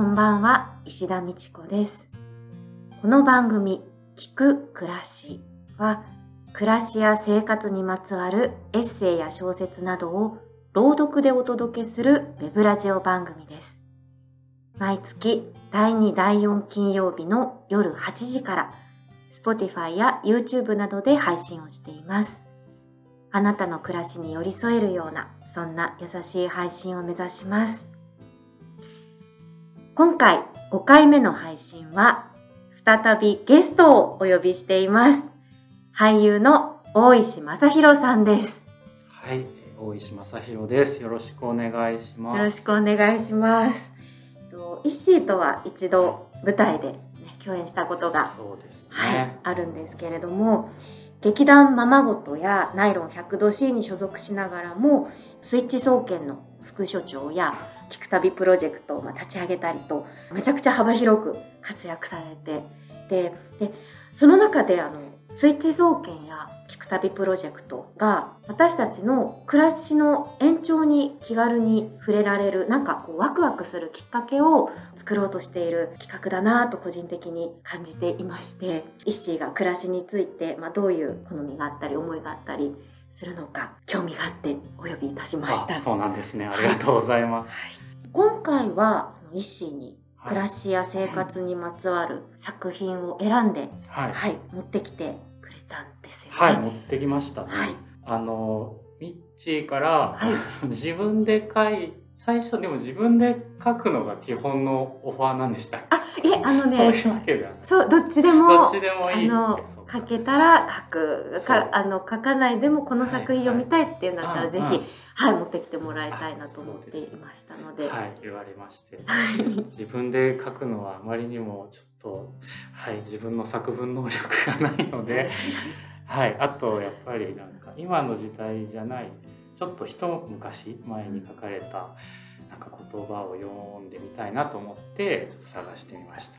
こんばんは石田美智子です。この番組聞く暮らしは暮らしや生活にまつわるエッセイや小説などを朗読でお届けするウェブラジオ番組です。毎月第2第4金曜日の夜8時から Spotify や YouTube などで配信をしています。あなたの暮らしに寄り添えるようなそんな優しい配信を目指します。今回5回目の配信は再びゲストをお呼びしています俳優の大石正弘さんですはい、大石正弘です。よろしくお願いします。よろしくお願いしますとイッシーとは一度舞台で、ね、共演したことが、そうですね。はい、あるんですけれども劇団ままごとやナイロン 100°C に所属しながらもスイッチ総研の副所長や聞く旅プロジェクトをまあ立ち上げたりとめちゃくちゃ幅広く活躍されてででその中であのスイッチ総研や聞く旅プロジェクトが私たちの暮らしの延長に気軽に触れられるなんかこうワクワクするきっかけを作ろうとしている企画だなと個人的に感じていましてイッシーが暮らしについて、まあ、どういう好みがあったり思いがあったりするのか興味があってお呼びいたしました。あそうなんですね。ありがとうございます。今回はあのイッシーにはい暮らしや生活にまつわる作品を選んで、はい、はい、持ってきてくれたんですよね。はい、持ってきましたね。はいあのミッチーから、はい 自分で書い最初でも自分で書くのが基本のオファーなんでした？あ、いえ、あのそうね。そう、どっちでも。どっちでもいい。ってあの書けたら書く。かあの書かないでもこの作品読みたいっていうんだったら、はいぜひ、はいはい持ってきてもらいたいなと思っていましたので、はい、言われまして。はい。自分で書くのはあまりにもちょっと、はい、自分の作文能力がないので、はい、あとやっぱりなんか今の時代じゃないちょっと一昔前に書かれたなんか言葉を読んでみたいなと思って探してみました。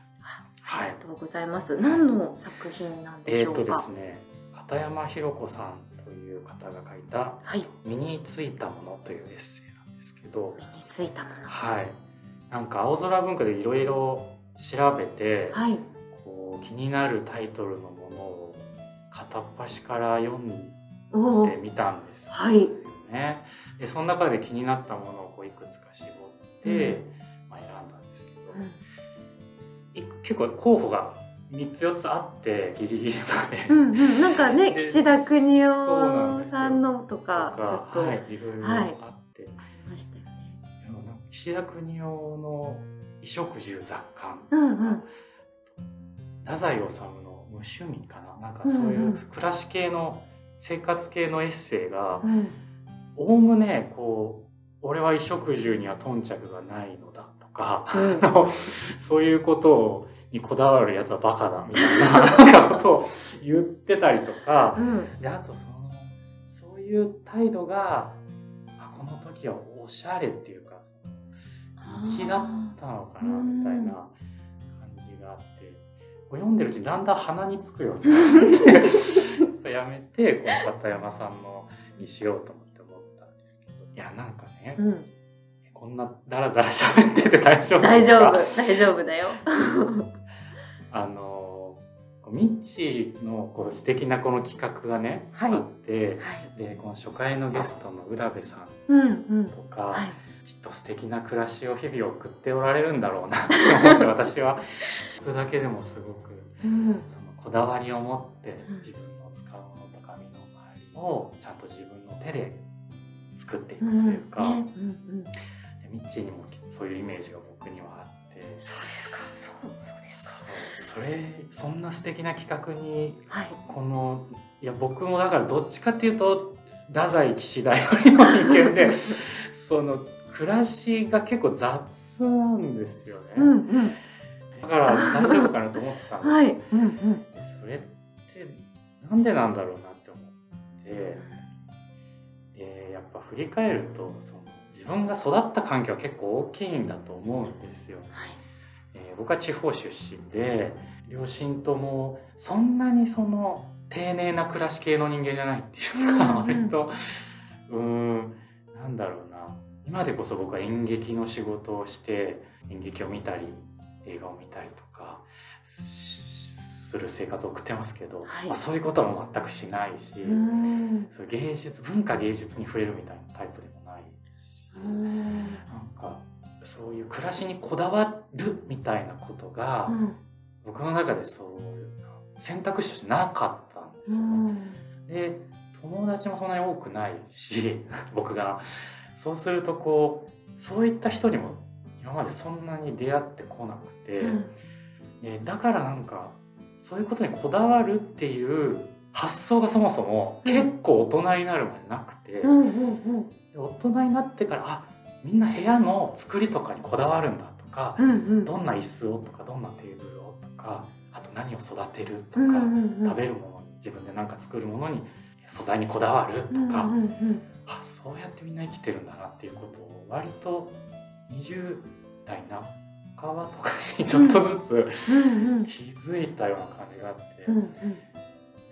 ありがとうございます。何の作品なんでえー、しょうか？とですね片山弘子さんという方が書いたはい、「身についたもの」というエッセイなんですけど、身についたもの。はい、なんか青空文化でいろいろ調べて、はい、こう気になるタイトルのものを片っ端から読んで、みたんですよはいね。でその中で気になったものをこういくつか絞って、うん。まあ、選んだんですけど、うん。い結構候補が3つ4つあってギリギリまで。うんうん、なんかね、で岸田邦夫さんのととか、ちょっと、はあい、いろいろはい。あって、りましたよね。岸田邦夫の衣食住雑感うんうん、太宰治の無趣味かな。なんかそういううん暮らし系の生活系のエッセイがうん、おおむねこう俺は衣食住には頓着がないのだとか、うん。そういうことをにこだわるやつはバカだみたいな なんかことを言ってたりとかうん、であとそのそういう態度があこの時はおしゃれっていうか粋だったのかなみたいな感じがあって読んでるうちにだんだん鼻につくようになって やめてこの片山さんのにしようと思いやなんかね、うん、こんなダラダラ喋ってて大丈夫大丈夫、大丈夫だよ。あのミッチーのこう素敵なこの企画がね、はい。あってはい、でこの初回のゲストの浦部さんうんうん、とか、はい、きっと素敵な暮らしを日々送っておられるんだろうな と思って私は。聞くだけでもすごくうん、そのこだわりを持ってうん。自分の使うものとか身の回りをちゃんと自分の手で作っていくうん、というか、ねうんうん、でミッチーにもそういうイメージが僕にはあって。そうですか、そう、そうですか。それそんな素敵な企画にはい、このいや僕もだからどっちかっていうと太宰岸田よりの人間でその暮らしが結構雑なんですよね、うんうん、だから大丈夫かなと思ってたんですよ、はい、うんうん、でそれってなんでなんだろうなって思ってでやっぱ振り返るとその自分が育った環境は結構大きいんだと思うんですよ。はい、えー僕は地方出身で両親ともそんなにその丁寧な暮らし系の人間じゃないっていうか、うんうん。割とうーんなんだろうな。今でこそ僕は演劇の仕事をして演劇を見たり映画を見たりとかする生活を送ってますけど、はい、まあ、そういうことも全くしないしそう芸術文化芸術に触れるみたいなタイプでもないしなんかそういう暮らしにこだわるみたいなことが、うん、僕の中でそういう選択肢としてなかったんですよね。で友達もそんなに多くないし 僕が。そうするとこうそういった人にも今までそんなに出会ってこなくて、うん、えだからなんかそういうことにこだわるっていう発想がそもそも結構大人になるまでなくて、うんうん、大人になってからあみんな部屋の作りとかにこだわるんだとか、うんうん、どんな椅子をとかどんなテーブルをとかあと何を育てるとか、うんうんうん、食べるものに自分で何か作るものに素材にこだわるとか、うんうんうん、あそうやってみんな生きてるんだなっていうことを割と20代半ばとかにちょっとずつ、気づいたような感じがあって、うんうん、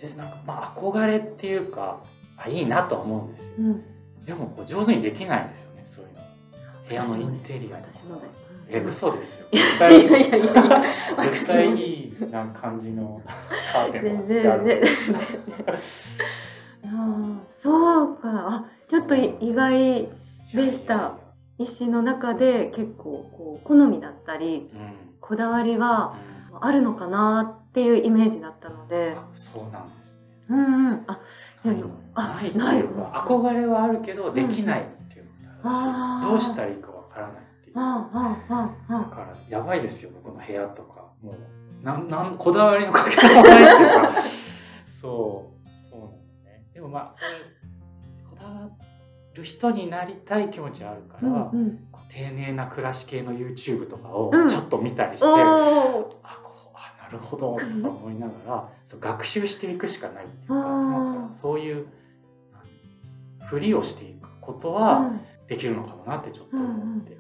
でなんかまあ憧れっていうかあいいなと思うんですよ、うん、でもこう上手にできないんですよねそういうの。部屋のインテリア私もだよえ嘘ですよ。絶対絶対いいな感じのカーテンとかってある。あそうか。あちょっと意外でした石の中で結構こう好みだったり、うん、こだわりがあるのかなっていうイメージだったので、そうなんですね。うんうん。あいやあない憧れはあるけどできないっていうのがあるし、どうしたらいいかわからないっていう。だからやばいですよ僕の部屋とか。もうなんなんこだわりのかけらもないっていうか。そうそうなんだね。でもまあそれこだわる人になりたい気持ちあるから、うんうん、丁寧な暮らし系の YouTube とかをちょっと見たりして、うん、あこうあなるほどとか思いながら、そう学習していくしかないっていうかなんかそういうふりをしていくことはできるのかもなってちょっと思って。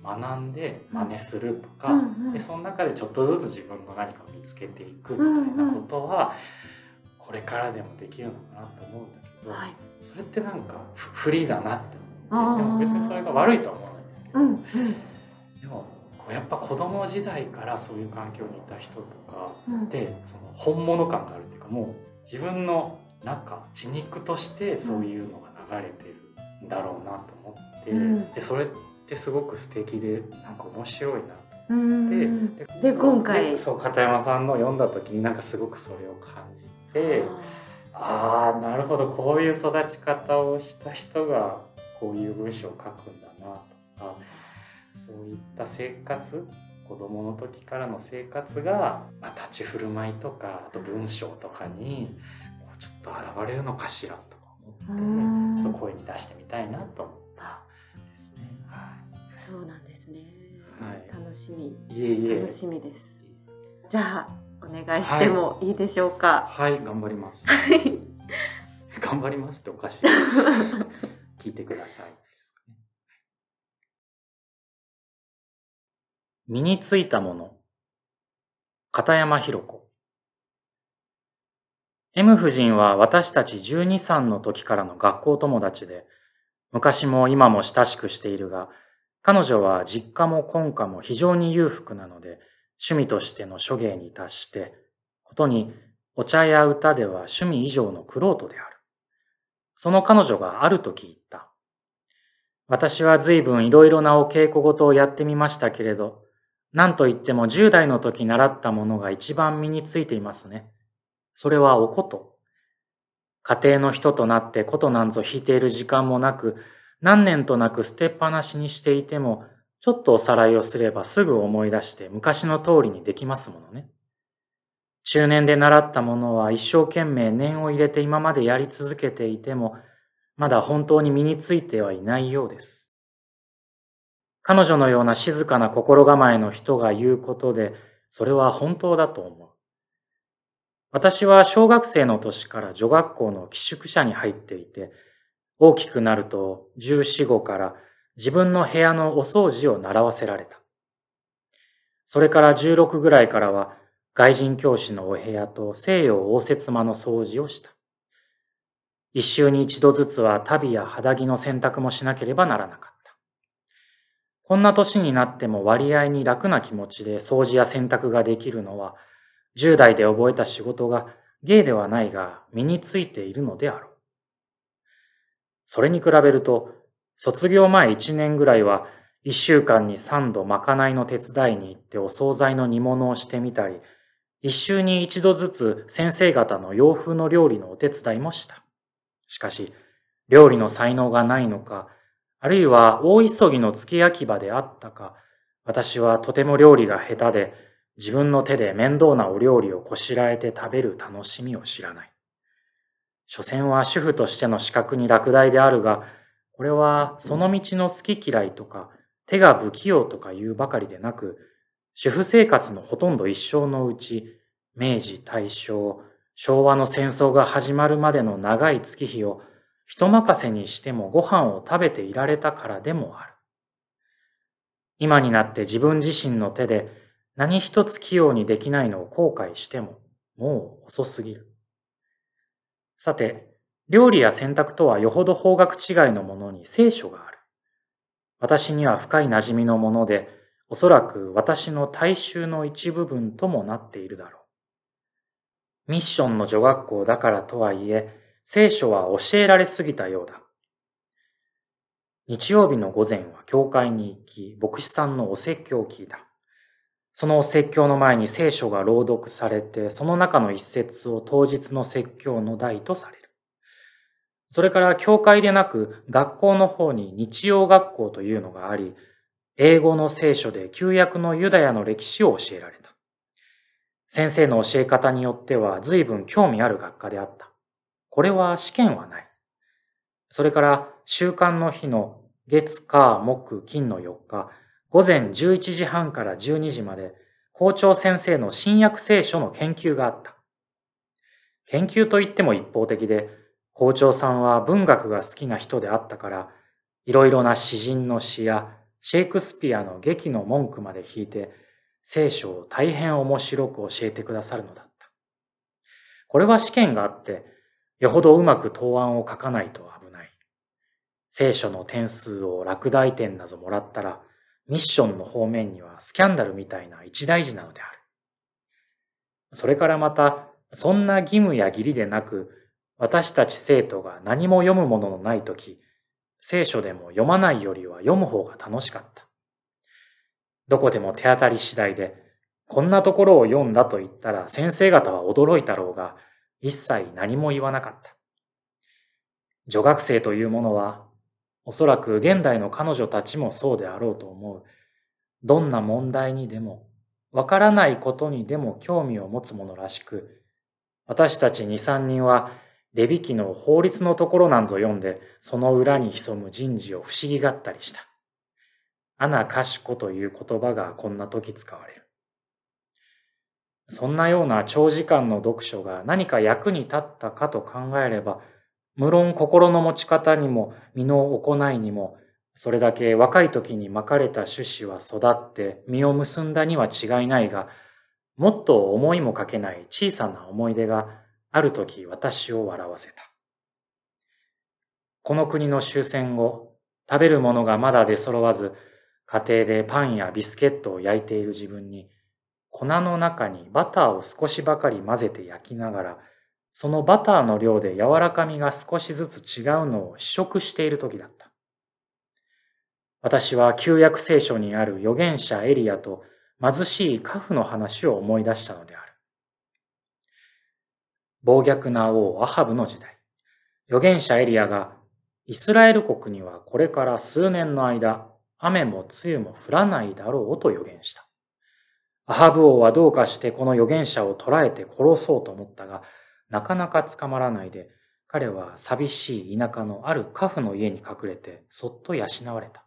学んで真似するとか、うんうん、でその中でちょっとずつ自分の何かを見つけていくみたいなことは、これからでもできるのかなと思うんだけど、はい、それってなんかフリーだなって思ってでも別にそれが悪いとは思わないんですけど、うんうん、でもやっぱ子供時代からそういう環境にいた人とかで、うん、その本物感があるっていうかもう自分の中血肉としてそういうのが流れてるんだろうなと思って、うん、でそれってすごく素敵でなんか面白いなと思ってで今回そう片山さんの読んだ時になんかすごくそれを感じて。ああなるほどこういう育ち方をした人がこういう文章を書くんだなとかそういった生活子供の時からの生活が、まあ、立ち振る舞いとかあと文章とかにこうちょっと現れるのかしらとか思ってちょっと声に出してみたいなと思ったですね。はい、そうなんですね。はい、楽しみ。いえいえ楽しみです。じゃあお願いしてもいいでしょうか？はい、はい、頑張ります。頑張りますっておかしい。聞いてください。身についたもの。片山博子。M 夫人は私たち12、3の時からの学校友達で、昔も今も親しくしているが、彼女は実家も婚家も非常に裕福なので、趣味としての諸芸に達して、ことにお茶や歌では趣味以上の玄人である。その彼女がある時言った。私は随分いろいろなお稽古事をやってみましたけれど、何と言っても10代の時習ったものが一番身についていますね。それはおこと。家庭の人となってことなんぞ弾いている時間もなく、何年となく捨てっぱなしにしていても、ちょっとおさらいをすればすぐ思い出して昔の通りにできますものね。中年で習ったものは一生懸命念を入れて今までやり続けていても、まだ本当に身についてはいないようです。彼女のような静かな心構えの人が言うことで、それは本当だと思う。私は小学生の年から女学校の寄宿舎に入っていて、大きくなると14、5から自分の部屋のお掃除を習わせられた。それから16ぐらいからは外人教師のお部屋と西洋応接間の掃除をした。一週に一度ずつは足袋や肌着の洗濯もしなければならなかった。こんな年になっても割合に楽な気持ちで掃除や洗濯ができるのは、10代で覚えた仕事が芸ではないが身についているのであろう。それに比べると、卒業前1年ぐらいは1週間に3度まかないの手伝いに行ってお惣菜の煮物をしてみたり、一週に一度ずつ先生方の洋風の料理のお手伝いもした。しかし、料理の才能がないのか、あるいは大急ぎの付け焼き場であったか、私はとても料理が下手で、自分の手で面倒なお料理をこしらえて食べる楽しみを知らない。所詮は主婦としての資格に落第であるが、これはその道の好き嫌いとか、手が不器用とか言うばかりでなく、主婦生活のほとんど一生のうち、明治、大正、昭和の戦争が始まるまでの長い月日を人任せにしてもご飯を食べていられたからでもある。今になって自分自身の手で何一つ器用にできないのを後悔してももう遅すぎる。さて、料理や洗濯とはよほど方角違いのものに聖書がある。私には深い馴染みのもので、おそらく私の大衆の一部分ともなっているだろう。ミッションの女学校だからとはいえ、聖書は教えられすぎたようだ。日曜日の午前は教会に行き、牧師さんのお説教を聞いた。そのお説教の前に聖書が朗読されて、その中の一節を当日の説教の題とされる。それから教会でなく学校の方に日曜学校というのがあり、英語の聖書で旧約のユダヤの歴史を教えられた。先生の教え方によっては随分興味ある学科であった。これは試験はない。それから週間の日の月、火、木、金の4日、午前11時半から12時まで校長先生の新約聖書の研究があった。研究といっても一方的で、校長さんは文学が好きな人であったから、いろいろな詩人の詩やシェイクスピアの劇の文句まで引いて、聖書を大変面白く教えてくださるのだった。これは試験があって、よほどうまく答案を書かないと危ない。聖書の点数を落第点などもらったら、ミッションの方面にはスキャンダルみたいな一大事なのである。それからまた、そんな義務や義理でなく、私たち生徒が何も読むもののないとき、聖書でも読まないよりは読む方が楽しかった。どこでも手当たり次第で、こんなところを読んだと言ったら先生方は驚いたろうが、一切何も言わなかった。女学生というものは、おそらく現代の彼女たちもそうであろうと思う。どんな問題にでも、わからないことにでも興味を持つものらしく、私たち二三人はレビ記の法律のところなんぞ読んで、その裏に潜む人事を不思議がったりした。アナカシコという言葉がこんな時使われる。そんなような長時間の読書が何か役に立ったかと考えれば、無論心の持ち方にも身の行いにも、それだけ若い時にまかれた種子は育って実を結んだには違いないが、もっと思いもかけない小さな思い出がある時私を笑わせた。この国の終戦後、食べるものがまだ出揃わず、家庭でパンやビスケットを焼いている自分に、粉の中にバターを少しばかり混ぜて焼きながら、そのバターの量で柔らかみが少しずつ違うのを試食している時だった。私は旧約聖書にある預言者エリアと貧しいカフの話を思い出したのである。暴虐な王アハブの時代、預言者エリアがイスラエル国にはこれから数年の間、雨も露も降らないだろうと予言した。アハブ王はどうかしてこの預言者を捕らえて殺そうと思ったが、なかなか捕まらないで、彼は寂しい田舎のあるカフの家に隠れてそっと養われた。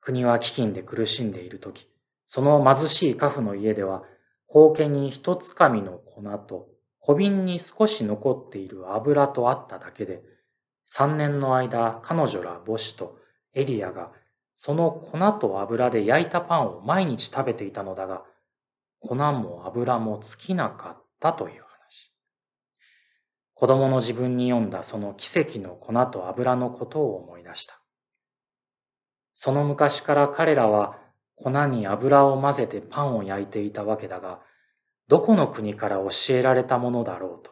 国は飢饉で苦しんでいる時、その貧しいカフの家では、後家に一つかみの粉と小瓶に少し残っている油とあっただけで、三年の間彼女ら母子とエリアがその粉と油で焼いたパンを毎日食べていたのだが、粉も油も尽きなかったという話。子供の自分に読んだその奇跡の粉と油のことを思い出した。その昔から彼らは粉に油を混ぜてパンを焼いていたわけだが、どこの国から教えられたものだろうと、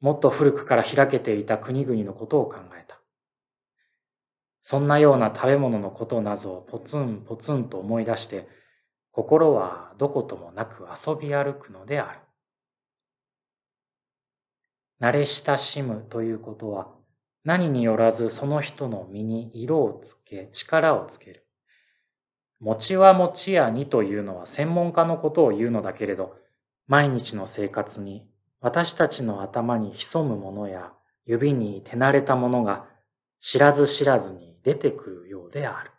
もっと古くから開けていた国々のことを考えた。そんなような食べ物のことなぞをポツンポツンと思い出して、心はどこともなく遊び歩くのである。慣れ親しむということは、何によらずその人の身に色をつけ、力をつける。餅は餅屋にというのは専門家のことを言うのだけれど、毎日の生活に私たちの頭に潜むものや指に手慣れたものが知らず知らずに出てくるようである。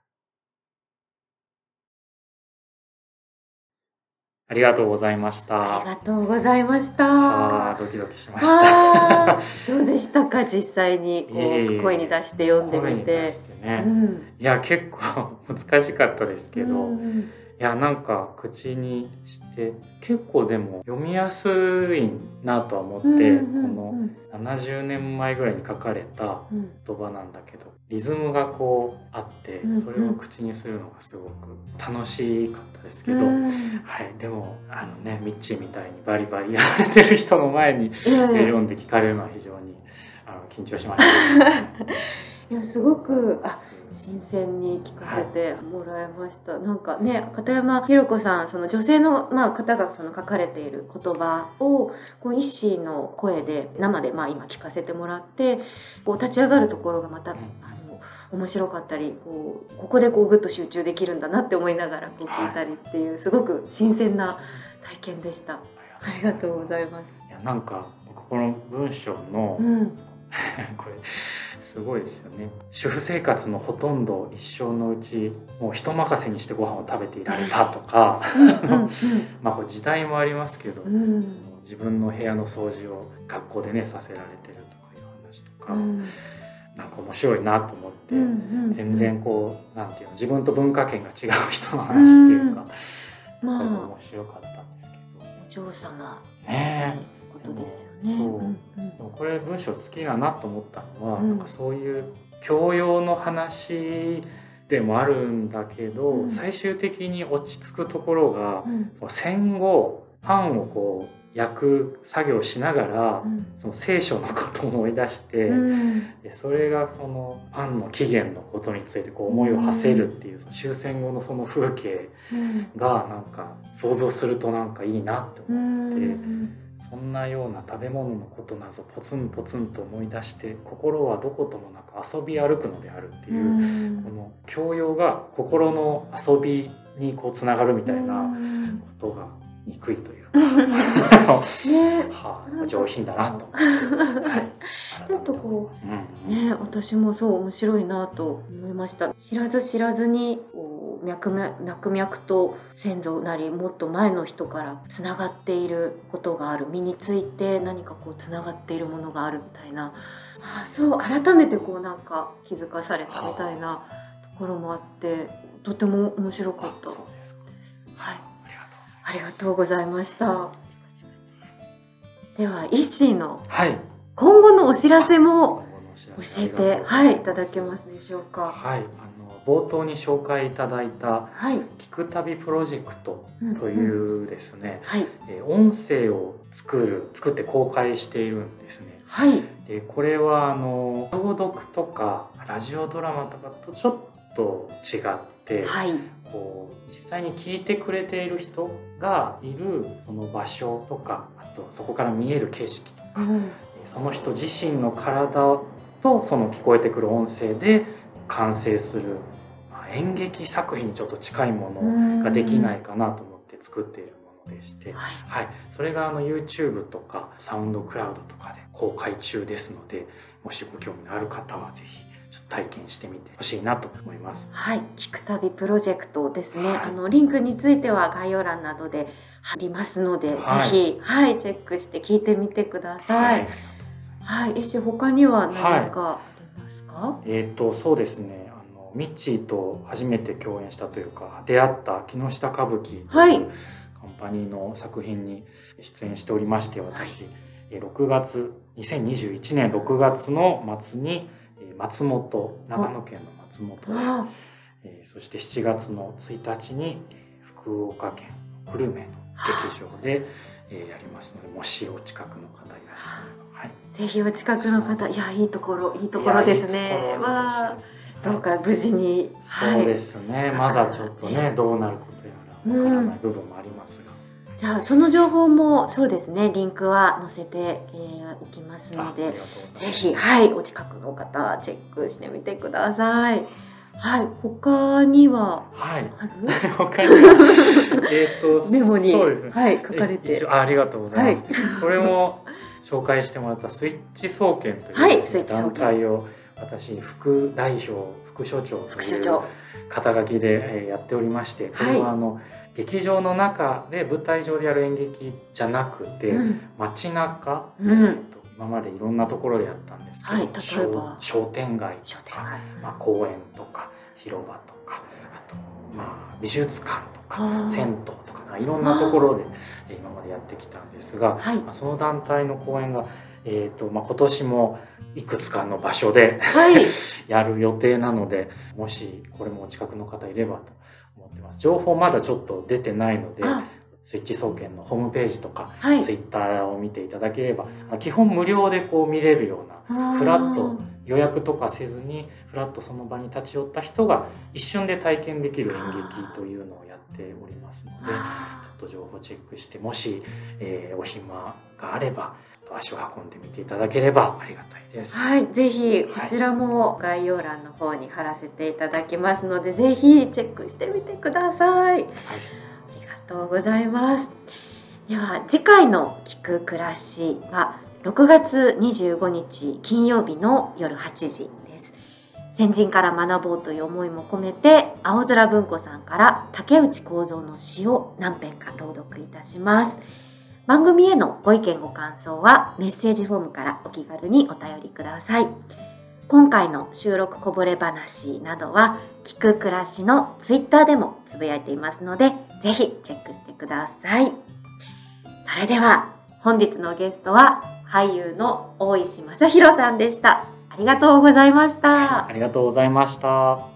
ありがとうございました。ありがとうございました。ああ、ドキドキしました。どうでしたか、実際にこう声に出して読んでみて。ねうん、いや、結構 難しかったですけど。うんいやなんか口にして結構でも読みやすいなとは思って、この70年前ぐらいに書かれた言葉なんだけど、リズムがこうあってそれを口にするのがすごく楽しかったですけど、うん。はい、でもあのねミッチーみたいにバリバリやられてる人の前に、読んで聞かれるのは非常にあの緊張しました、ね。いやすごくあ新鮮に聞かせてもらいました、はい、なんかね片山ひろ子さんその女性の、まあ、方がその書かれている言葉をこう一心の声で生で、まあ、今聞かせてもらってこう立ち上がるところがまた、あの面白かったりこうここでこうグッと集中できるんだなって思いながらこう聞いたりっていう、すごく新鮮な体験でした。ありがとうございます。いやなんかこの文章の、うん、これすごいですよね。主婦生活のほとんど一生のうちもう人任せにしてご飯を食べていられたとか。ま時代もありますけど、うん、自分の部屋の掃除を学校でねさせられてるとかいう話とか。うん。なんか面白いなと思って、全然こうなんていうの自分と文化圏が違う人の話っていうか、うん、まあ。面白かったんですけど。お嬢様。ねことですよね。そう、うんうん、これ文章好きだなと思ったのは、うん、なんかそういう教養の話でもあるんだけど、うん、最終的に落ち着くところが、うん、戦後パンをこう焼く作業をしながら、うん、その聖書のことを思い出して、うん、でそれがそのパンの起源のことについてこう思いを馳せるっていう、その終戦後のその風景がなんか想像するとなんかいいなって思って。そんなような食べ物のことなぞポツンポツンと思い出して心はどこともなく遊び歩くのであるっていう、この教養が心の遊びにこうつながるみたいなことが憎いというか、ね、はあ、上品だなと。思って、はい、ちょっとこう、うん、ね私もそう面白いなと思いました。知らず知らずに脈脈脈と先祖なりもっと前の人からつながっていることがある。身について何かこうつながっているものがあるみたいな。あそう改めてこうなんか気づかされたみたいなところもあってとても面白かった。です。はい、ありがとうございました。ではイッシーの今後のお知らせも教えて、はい、いただけますでしょうか。はい、冒頭に紹介いただいた「聞く旅プロジェクト」というですね、はい、え音声を作る作って公開しているんですね。はい、でこれはあの朗読とかラジオドラマとかとちょっと違って、はい、こう実際に聞いてくれている人がいるその場所とかあとそこから見える景色とか、うん、その人自身の体とその聞こえてくる音声で完成する、まあ、演劇作品にちょっと近いものができないかなと思って作っているものでして、はい、はい、それがあの YouTube とかサウンドクラウドとかで公開中ですのでもしご興味のある方は是非体験してみてほしいなと思います。はい、聞く旅プロジェクトですね。はい、あのリンクについては概要欄などで貼りますので、はい、ぜひはい。チェックして聞いてみてください。はい、医師他には何かか？えっ、ー、とそうですね。あのミッチーと初めて共演したというか出会った木下歌舞伎というカンパニーの作品に出演しておりまして私、はい、6月2021年6月の末に松本長野県の松本で、えー、そして7月の1日に福岡県久留米の劇場で、えー、やりますのでもしお近くの方いらっしゃれば、はい、ぜひお近くの方いやいいところいいところですね。わあどうか無事に、そうですね、まだちょっとねどうなることやらわからない部分もありますが。じゃあその情報もそうですね。リンクは載せて、えー、おきますので。ぜひはい。お近くの方チェックしてみてください。はい。他にははい。他には？えっとメモにそうです、ね、はい書かれて。あありがとうございます。はい、これも紹介してもらったスイッチ総研という、ね、はい、団体を私副代表副所長という肩書きでやっておりましてこれはあの、はい劇場の中で舞台上でやる演劇じゃなくて、うん、街中、うん、今までいろんなところでやったんですけど、商店街とか、まあ、公園とか広場とかあと、まあ、美術館とか銭湯とかいろんなところで今までやってきたんですが、はい、まあ、その団体の公演が、えーとまあ、今年もいくつかの場所で、はい、やる予定なのでもしこれもお近くの方いればと思ってます。情報まだちょっと出てないのでスイッチ総研のホームページとか、はい、ツイッターを見ていただければ基本無料でこう見れるようなフラット予約とかせずにフラットその場に立ち寄った人が一瞬で体験できる演劇というのをやっておりますのでちょっと情報チェックしてもし、えー、お暇があれば足を運んでみていただければありがたいです。はい、ぜひこちらも概要欄の方に貼らせていただきますので、はい、ぜひチェックしてみてください。はい、ありがとうございます。では次回の聞く暮らしは6月25日金曜日の夜8時です。先人から学ぼうという思いも込めて青空文庫さんから竹内幸三の詩を何編か朗読いたします。番組へのご意見ご感想はメッセージフォームからお気軽にお便りください。今回の収録こぼれ話などは、聞く暮らしのツイッターでもつぶやいていますので、ぜひチェックしてください。それでは、本日のゲストは俳優の大石正弘さんでした。ありがとうございました。ありがとうございました。